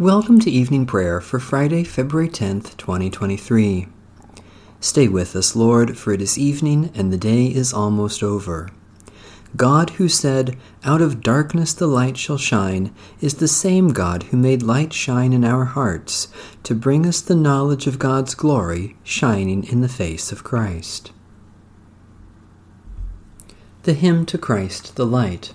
Welcome to evening prayer for Friday, February 10th, 2023. Stay with us, Lord, for it is evening and the day is almost over. God, who said, Out of darkness the light shall shine, is the same God who made light shine in our hearts to bring us the knowledge of God's glory shining in the face of Christ. The Hymn to Christ the Light.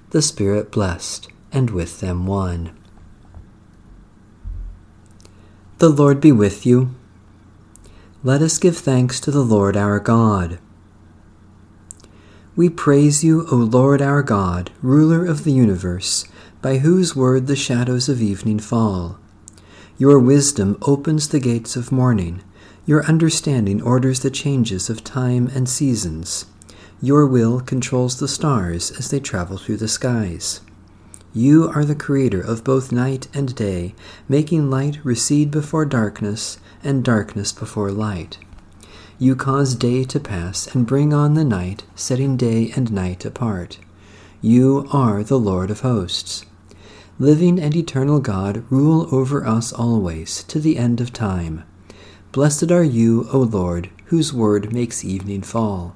the Spirit blessed, and with them one. The Lord be with you. Let us give thanks to the Lord our God. We praise you, O Lord our God, ruler of the universe, by whose word the shadows of evening fall. Your wisdom opens the gates of morning. Your understanding orders the changes of time and seasons. Your will controls the stars as they travel through the skies. You are the creator of both night and day, making light recede before darkness and darkness before light. You cause day to pass and bring on the night, setting day and night apart. You are the Lord of hosts. Living and eternal God, rule over us always, to the end of time. Blessed are you, O Lord, whose word makes evening fall.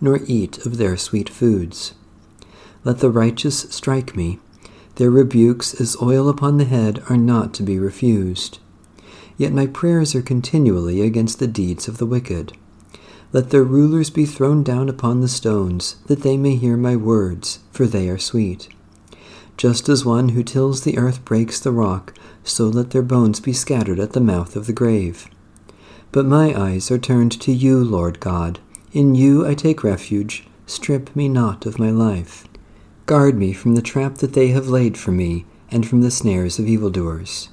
nor eat of their sweet foods. Let the righteous strike me. Their rebukes as oil upon the head are not to be refused. Yet my prayers are continually against the deeds of the wicked. Let their rulers be thrown down upon the stones, that they may hear my words, for they are sweet. Just as one who tills the earth breaks the rock, so let their bones be scattered at the mouth of the grave. But my eyes are turned to you, Lord God. In you I take refuge. Strip me not of my life. Guard me from the trap that they have laid for me, and from the snares of evildoers.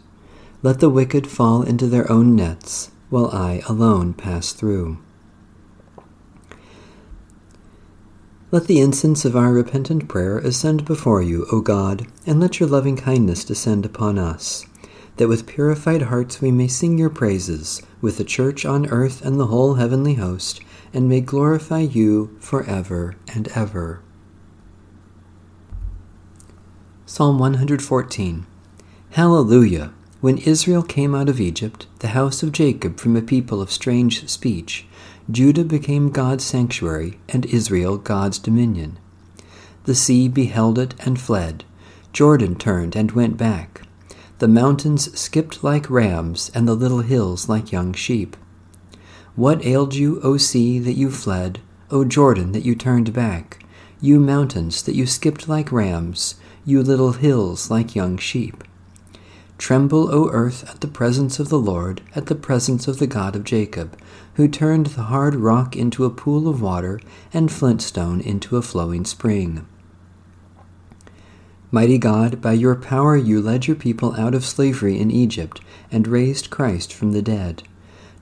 Let the wicked fall into their own nets, while I alone pass through. Let the incense of our repentant prayer ascend before you, O God, and let your loving kindness descend upon us, that with purified hearts we may sing your praises, with the church on earth and the whole heavenly host and may glorify you forever and ever. Psalm 114 Hallelujah! When Israel came out of Egypt, the house of Jacob from a people of strange speech, Judah became God's sanctuary, and Israel God's dominion. The sea beheld it and fled. Jordan turned and went back. The mountains skipped like rams, and the little hills like young sheep. What ailed you, O sea, that you fled, O Jordan, that you turned back? You mountains, that you skipped like rams, you little hills like young sheep. Tremble, O earth, at the presence of the Lord, at the presence of the God of Jacob, who turned the hard rock into a pool of water and flintstone into a flowing spring. Mighty God, by your power you led your people out of slavery in Egypt and raised Christ from the dead.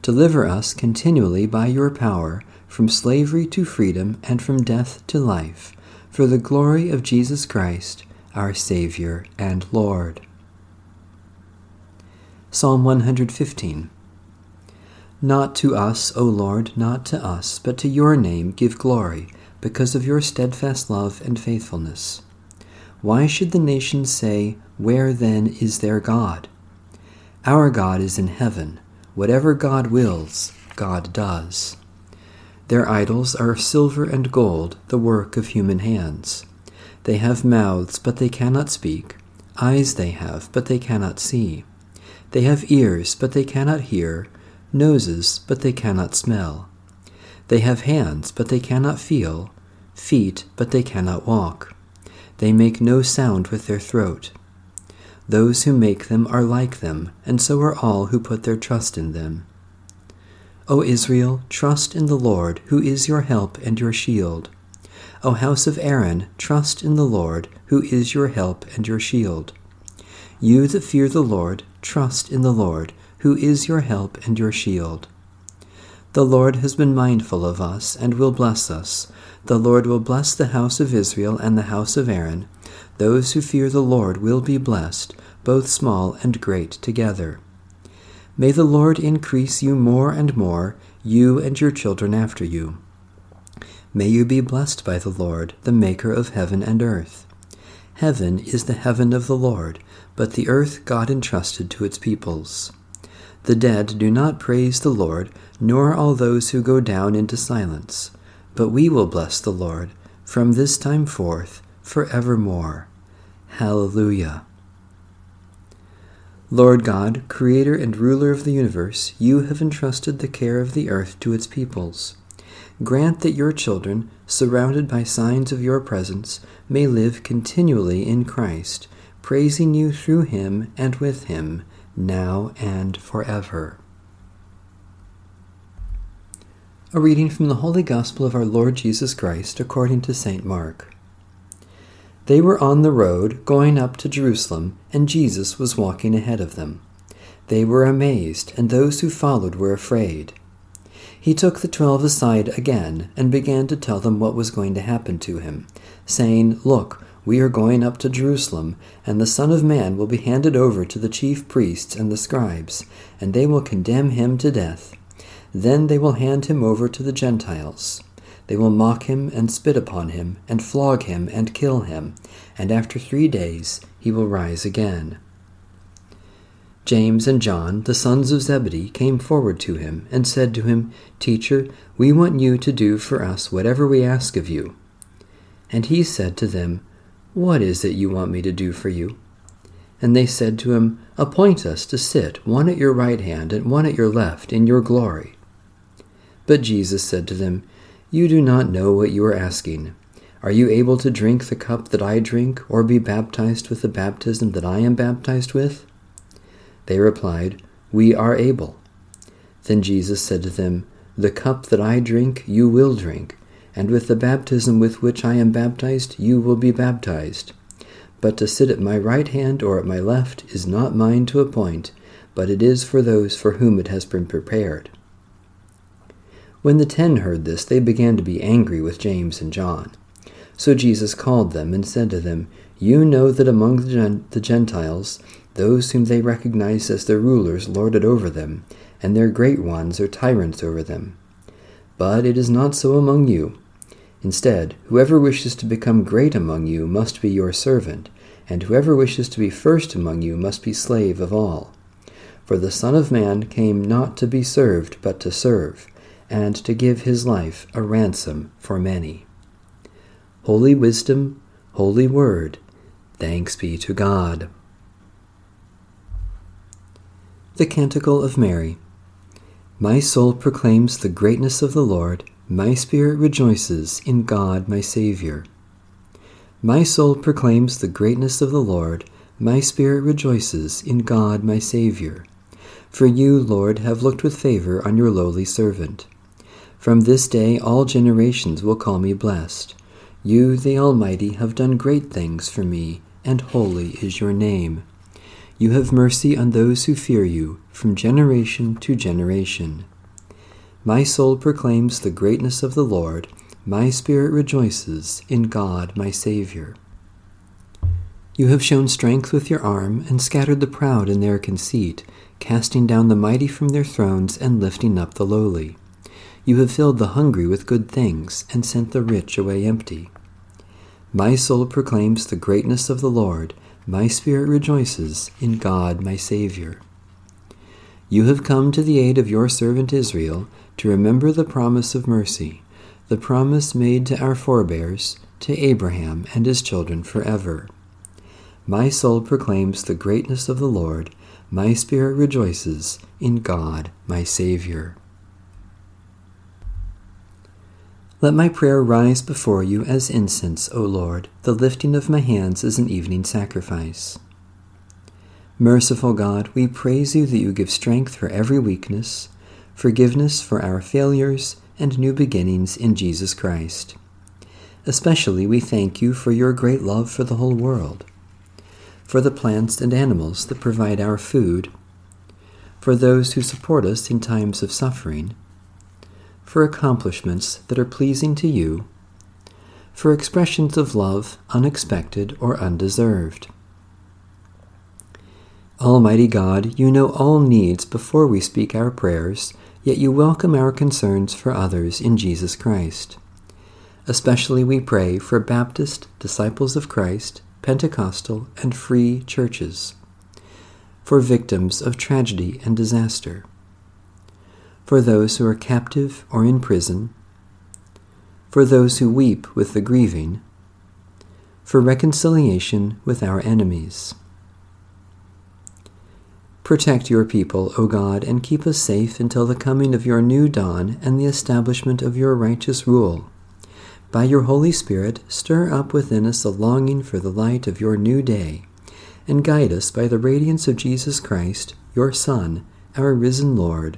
Deliver us continually by your power from slavery to freedom and from death to life, for the glory of Jesus Christ, our Savior and Lord. Psalm 115 Not to us, O Lord, not to us, but to your name give glory, because of your steadfast love and faithfulness. Why should the nations say, Where then is their God? Our God is in heaven Whatever God wills, God does. Their idols are silver and gold, the work of human hands. They have mouths, but they cannot speak. Eyes they have, but they cannot see. They have ears, but they cannot hear. Noses, but they cannot smell. They have hands, but they cannot feel. Feet, but they cannot walk. They make no sound with their throat. Those who make them are like them, and so are all who put their trust in them. O Israel, trust in the Lord, who is your help and your shield. O house of Aaron, trust in the Lord, who is your help and your shield. You that fear the Lord, trust in the Lord, who is your help and your shield. The Lord has been mindful of us and will bless us. The Lord will bless the house of Israel and the house of Aaron. Those who fear the Lord will be blessed, both small and great together. May the Lord increase you more and more, you and your children after you. May you be blessed by the Lord, the Maker of heaven and earth. Heaven is the heaven of the Lord, but the earth God entrusted to its peoples. The dead do not praise the Lord, nor all those who go down into silence. But we will bless the Lord from this time forth, for evermore. Hallelujah. Lord God, Creator and ruler of the universe, you have entrusted the care of the earth to its peoples. Grant that your children, surrounded by signs of your presence, may live continually in Christ, praising you through him and with him, now and forever. A reading from the Holy Gospel of our Lord Jesus Christ according to St. Mark. They were on the road going up to Jerusalem, and Jesus was walking ahead of them. They were amazed, and those who followed were afraid. He took the twelve aside again and began to tell them what was going to happen to him, saying, Look, we are going up to Jerusalem, and the Son of Man will be handed over to the chief priests and the scribes, and they will condemn him to death. Then they will hand him over to the Gentiles they will mock him and spit upon him, and flog him and kill him, and after three days he will rise again. James and John, the sons of Zebedee, came forward to him and said to him, Teacher, we want you to do for us whatever we ask of you. And he said to them, What is it you want me to do for you? And they said to him, Appoint us to sit, one at your right hand and one at your left, in your glory. But Jesus said to them, you do not know what you are asking. Are you able to drink the cup that I drink, or be baptized with the baptism that I am baptized with? They replied, We are able. Then Jesus said to them, The cup that I drink you will drink, and with the baptism with which I am baptized you will be baptized. But to sit at my right hand or at my left is not mine to appoint, but it is for those for whom it has been prepared. When the ten heard this, they began to be angry with James and John. So Jesus called them and said to them, You know that among the Gentiles, those whom they recognize as their rulers lord it over them, and their great ones are tyrants over them. But it is not so among you. Instead, whoever wishes to become great among you must be your servant, and whoever wishes to be first among you must be slave of all. For the Son of Man came not to be served, but to serve and to give his life a ransom for many. Holy Wisdom, Holy Word, thanks be to God. The Canticle of Mary. My soul proclaims the greatness of the Lord, my spirit rejoices in God my Saviour. My soul proclaims the greatness of the Lord, my spirit rejoices in God my Saviour. For you, Lord, have looked with favour on your lowly servant. From this day all generations will call me blessed. You, the Almighty, have done great things for me, and holy is your name. You have mercy on those who fear you, from generation to generation. My soul proclaims the greatness of the Lord. My spirit rejoices in God my Saviour. You have shown strength with your arm, and scattered the proud in their conceit, casting down the mighty from their thrones, and lifting up the lowly. You have filled the hungry with good things, and sent the rich away empty. My soul proclaims the greatness of the Lord. My spirit rejoices in God my Saviour. You have come to the aid of your servant Israel to remember the promise of mercy, the promise made to our forebears, to Abraham and his children forever. My soul proclaims the greatness of the Lord. My spirit rejoices in God, my Savior. Let my prayer rise before you as incense, O Lord, the lifting of my hands is an evening sacrifice. Merciful God, we praise you that you give strength for every weakness, forgiveness for our failures, and new beginnings in Jesus Christ. Especially we thank you for your great love for the whole world, for the plants and animals that provide our food, for those who support us in times of suffering, for accomplishments that are pleasing to you, for expressions of love unexpected or undeserved. Almighty God, you know all needs before we speak our prayers, yet you welcome our concerns for others in Jesus Christ. Especially we pray for Baptist, Disciples of Christ, Pentecostal, and free churches, for victims of tragedy and disaster for those who are captive or in prison, for those who weep with the grieving, for reconciliation with our enemies. Protect your people, O God, and keep us safe until the coming of your new dawn and the establishment of your righteous rule. By your Holy Spirit, stir up within us a longing for the light of your new day, and guide us by the radiance of Jesus Christ, your Son, our risen Lord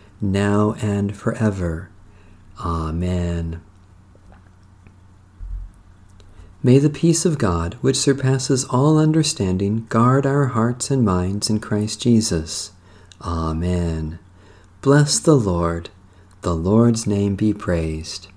now and forever. Amen. May the peace of God, which surpasses all understanding, guard our hearts and minds in Christ Jesus. Amen. Bless the Lord. The Lord's name be praised.